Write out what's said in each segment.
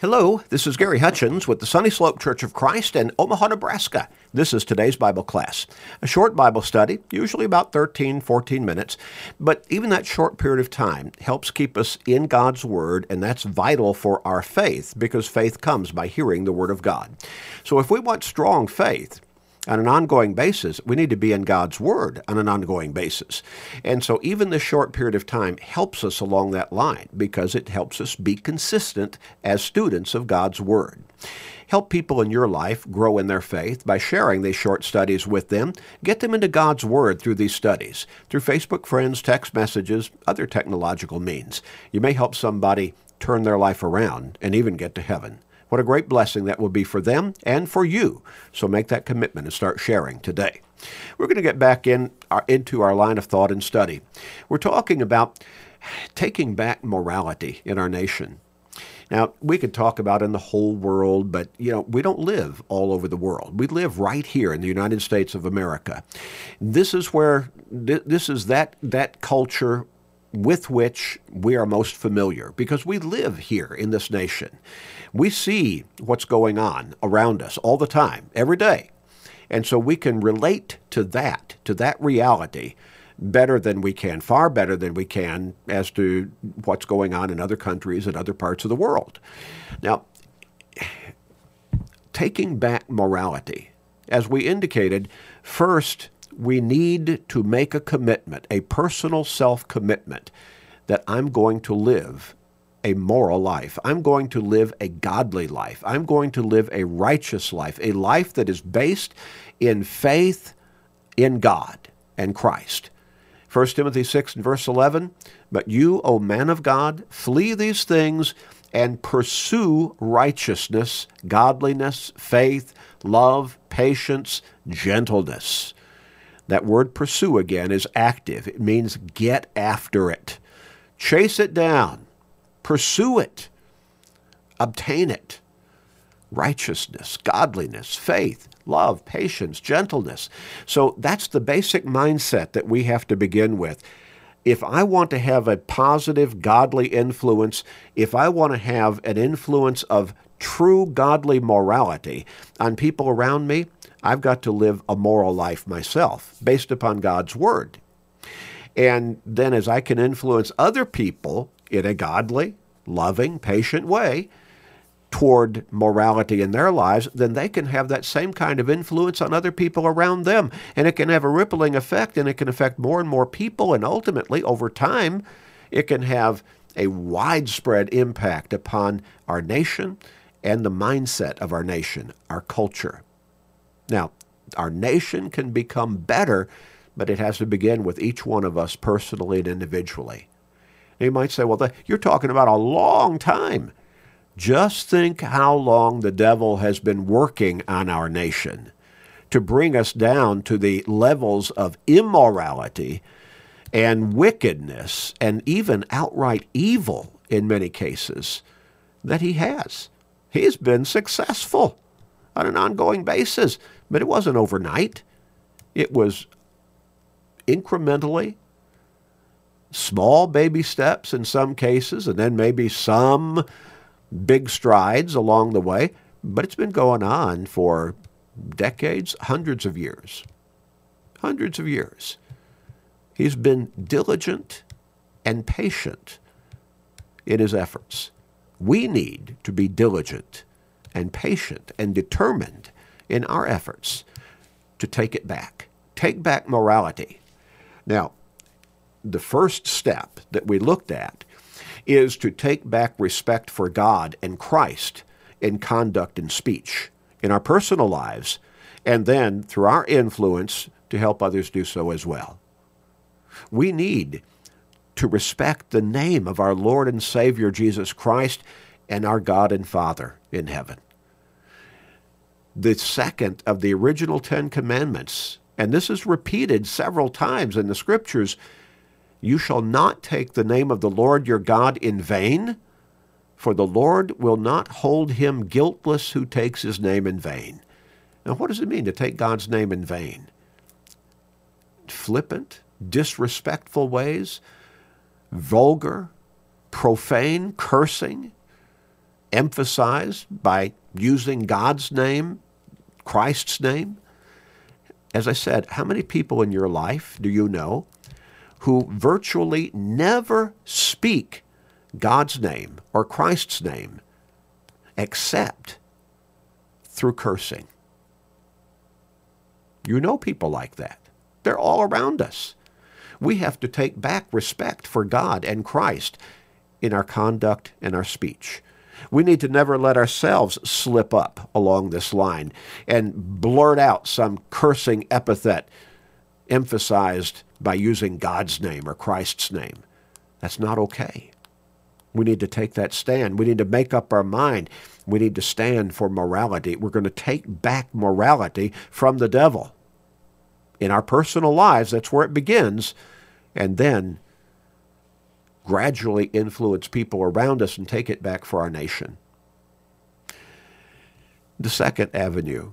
Hello, this is Gary Hutchins with the Sunny Slope Church of Christ in Omaha, Nebraska. This is today's Bible class. A short Bible study, usually about 13, 14 minutes, but even that short period of time helps keep us in God's Word, and that's vital for our faith because faith comes by hearing the Word of God. So if we want strong faith, on an ongoing basis, we need to be in God's Word on an ongoing basis. And so even this short period of time helps us along that line because it helps us be consistent as students of God's Word. Help people in your life grow in their faith by sharing these short studies with them. Get them into God's Word through these studies, through Facebook friends, text messages, other technological means. You may help somebody turn their life around and even get to heaven. What a great blessing that will be for them and for you. So make that commitment and start sharing today. We're going to get back in our, into our line of thought and study. We're talking about taking back morality in our nation. Now, we could talk about in the whole world, but you know, we don't live all over the world. We live right here in the United States of America. This is where this is that that culture with which we are most familiar because we live here in this nation. We see what's going on around us all the time, every day. And so we can relate to that, to that reality, better than we can, far better than we can as to what's going on in other countries and other parts of the world. Now, taking back morality, as we indicated, first, we need to make a commitment, a personal self commitment, that I'm going to live a moral life. I'm going to live a godly life. I'm going to live a righteous life, a life that is based in faith in God and Christ. 1 Timothy 6 and verse 11, But you, O man of God, flee these things and pursue righteousness, godliness, faith, love, patience, gentleness. That word pursue again is active. It means get after it. Chase it down. Pursue it, obtain it. Righteousness, godliness, faith, love, patience, gentleness. So that's the basic mindset that we have to begin with. If I want to have a positive, godly influence, if I want to have an influence of true godly morality on people around me, I've got to live a moral life myself based upon God's Word. And then as I can influence other people in a godly, loving, patient way toward morality in their lives, then they can have that same kind of influence on other people around them. And it can have a rippling effect and it can affect more and more people. And ultimately, over time, it can have a widespread impact upon our nation and the mindset of our nation, our culture. Now, our nation can become better, but it has to begin with each one of us personally and individually. You might say, well, you're talking about a long time. Just think how long the devil has been working on our nation to bring us down to the levels of immorality and wickedness and even outright evil in many cases that he has. He's been successful on an ongoing basis, but it wasn't overnight. It was incrementally small baby steps in some cases, and then maybe some big strides along the way. But it's been going on for decades, hundreds of years. Hundreds of years. He's been diligent and patient in his efforts. We need to be diligent and patient and determined in our efforts to take it back. Take back morality. Now, the first step that we looked at is to take back respect for God and Christ in conduct and speech in our personal lives, and then through our influence to help others do so as well. We need to respect the name of our Lord and Savior Jesus Christ and our God and Father in heaven. The second of the original Ten Commandments, and this is repeated several times in the Scriptures, you shall not take the name of the Lord your God in vain, for the Lord will not hold him guiltless who takes his name in vain. Now, what does it mean to take God's name in vain? Flippant, disrespectful ways, vulgar, profane, cursing. emphasize by using God's name, Christ's name? As I said, how many people in your life do you know who virtually never speak God's name or Christ's name except through cursing? You know people like that. They're all around us. We have to take back respect for God and Christ in our conduct and our speech. We need to never let ourselves slip up along this line and blurt out some cursing epithet emphasized by using God's name or Christ's name. That's not okay. We need to take that stand. We need to make up our mind. We need to stand for morality. We're going to take back morality from the devil. In our personal lives, that's where it begins, and then gradually influence people around us and take it back for our nation. The second avenue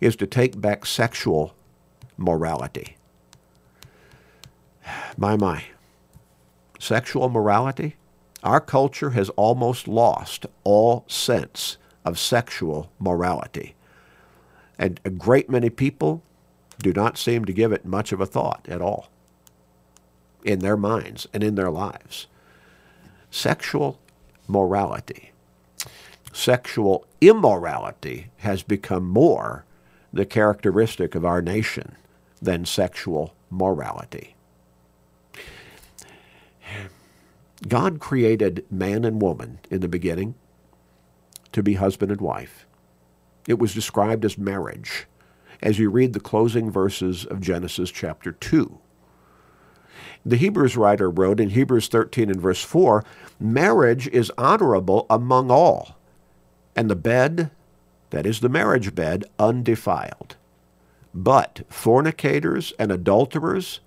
is to take back sexual morality. My, my. Sexual morality? Our culture has almost lost all sense of sexual morality. And a great many people do not seem to give it much of a thought at all in their minds and in their lives. Sexual morality. Sexual immorality has become more the characteristic of our nation than sexual morality. God created man and woman in the beginning to be husband and wife. It was described as marriage as you read the closing verses of Genesis chapter 2. The Hebrews writer wrote in Hebrews 13 and verse 4 Marriage is honorable among all, and the bed, that is the marriage bed, undefiled. But fornicators and adulterers,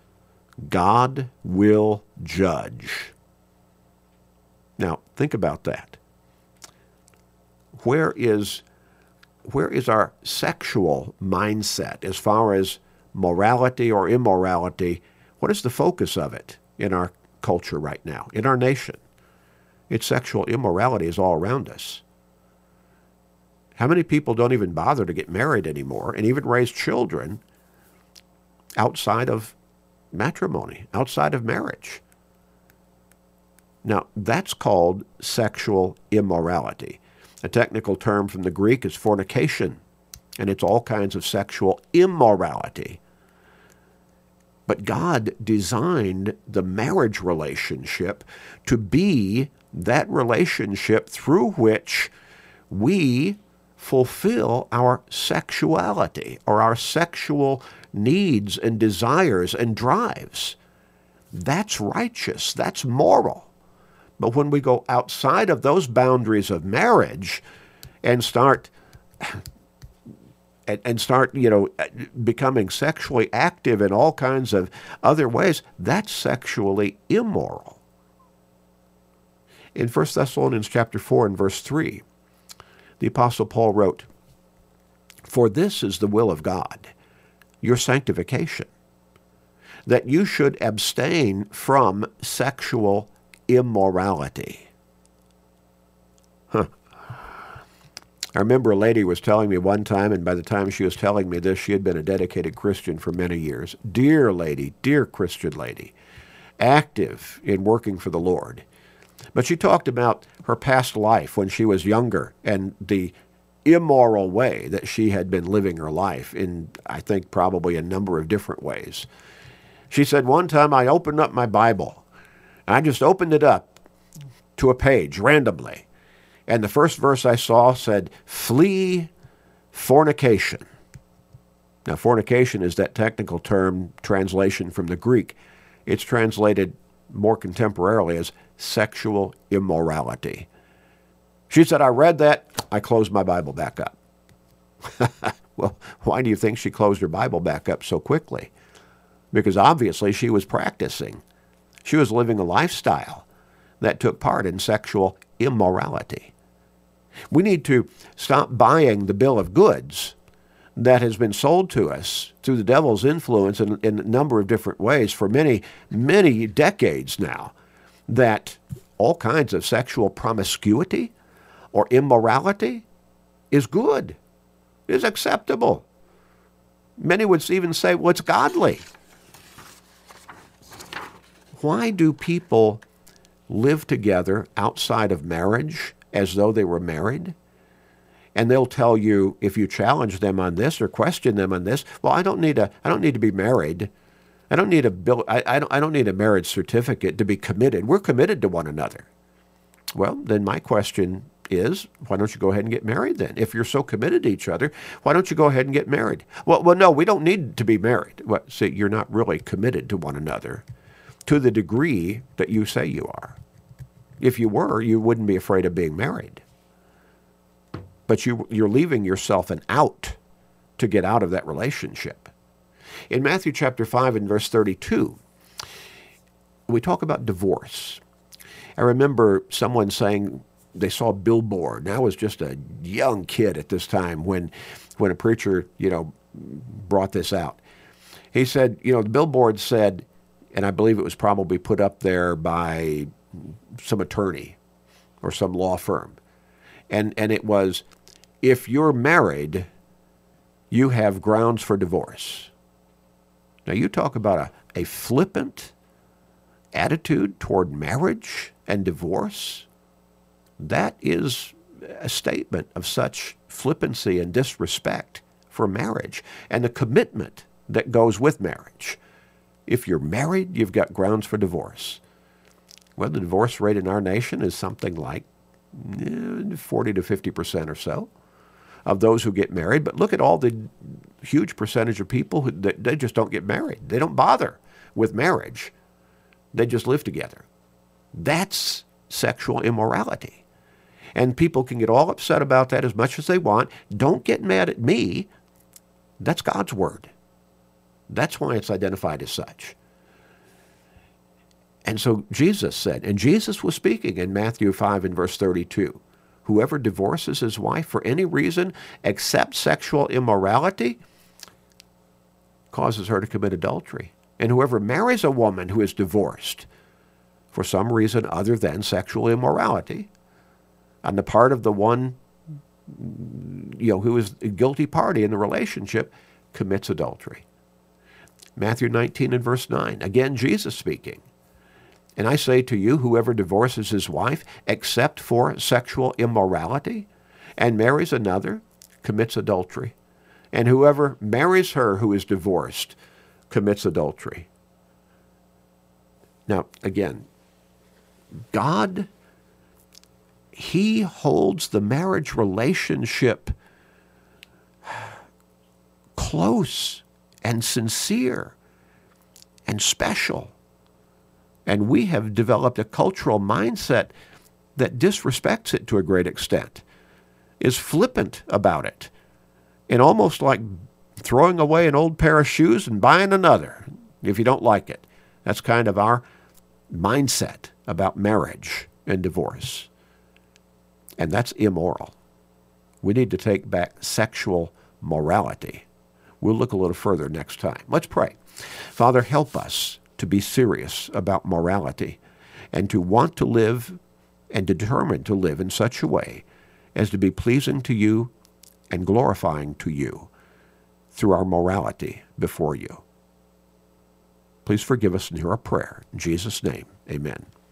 God will judge. Now, think about that. Where is, where is our sexual mindset as far as morality or immorality what is the focus of it in our culture right now, in our nation? It's sexual immorality is all around us. How many people don't even bother to get married anymore and even raise children outside of matrimony, outside of marriage? Now, that's called sexual immorality. A technical term from the Greek is fornication, and it's all kinds of sexual immorality. But God designed the marriage relationship to be that relationship through which we fulfill our sexuality or our sexual needs and desires and drives. That's righteous, that's moral. But when we go outside of those boundaries of marriage and start and, and start, you know, becoming sexually active in all kinds of other ways, that's sexually immoral. In 1 Thessalonians chapter 4 and verse 3, the Apostle Paul wrote, For this is the will of God, your sanctification, that you should abstain from sexual immorality. Huh. I remember a lady was telling me one time, and by the time she was telling me this, she had been a dedicated Christian for many years. Dear lady, dear Christian lady, active in working for the Lord. But she talked about her past life when she was younger and the immoral way that she had been living her life in, I think, probably a number of different ways. She said, One time I opened up my Bible. I just opened it up to a page randomly. And the first verse I saw said, Flee fornication. Now, fornication is that technical term translation from the Greek. It's translated more contemporarily as sexual immorality. She said, I read that, I closed my Bible back up. well, why do you think she closed her Bible back up so quickly? Because obviously she was practicing. She was living a lifestyle that took part in sexual immorality. We need to stop buying the bill of goods that has been sold to us through the devil's influence in, in, a number of different ways for many, many decades now. That all kinds of sexual promiscuity, or immorality is good, is acceptable. Many would even say, well, it's godly. Why do people live together outside of marriage as though they were married? And they'll tell you if you challenge them on this or question them on this, well, I don't need a, I don't need to be married. I don't need a bill. I, I, don't, I don't need a marriage certificate to be committed. We're committed to one another. Well, then my question is, why don't you go ahead and get married then? If you're so committed to each other, why don't you go ahead and get married? Well, well, no, we don't need to be married. Well, see, you're not really committed to one another to the degree that you say you are. If you were, you wouldn't be afraid of being married. But you, you're leaving yourself an out to get out of that relationship. In Matthew chapter 5 and verse 32, we talk about divorce. I remember someone saying they saw a billboard. And I was just a young kid at this time when, when a preacher, you know, brought this out. He said, you know, the billboard said, and I believe it was probably put up there by some attorney or some law firm. And, and it was, if you're married, you have grounds for divorce. Now, you talk about a, a flippant attitude toward marriage and divorce. That is a statement of such flippancy and disrespect for marriage and the commitment that goes with marriage. If you're married, you've got grounds for divorce. Well, the divorce rate in our nation is something like eh, 40 to 50 percent or so of those who get married. But look at all the huge percentage of people who they just don't get married. They don't bother with marriage. They just live together. That's sexual immorality. And people can get all upset about that as much as they want. Don't get mad at me. That's God's word. That's why it's identified as such. And so Jesus said, and Jesus was speaking in Matthew 5 and verse 32 whoever divorces his wife for any reason except sexual immorality causes her to commit adultery. And whoever marries a woman who is divorced for some reason other than sexual immorality on the part of the one you know who is guilty party in the relationship commits adultery. Matthew 19 and verse 9. Again Jesus speaking. And I say to you, whoever divorces his wife except for sexual immorality and marries another commits adultery. And whoever marries her who is divorced commits adultery. Now, again, God, He holds the marriage relationship close and sincere and special. And we have developed a cultural mindset that disrespects it to a great extent, is flippant about it, and almost like throwing away an old pair of shoes and buying another if you don't like it. That's kind of our mindset about marriage and divorce. And that's immoral. We need to take back sexual morality. We'll look a little further next time. Let's pray. Father, help us to be serious about morality and to want to live and determined to live in such a way as to be pleasing to you and glorifying to you through our morality before you. Please forgive us and hear our prayer. In Jesus' name, amen.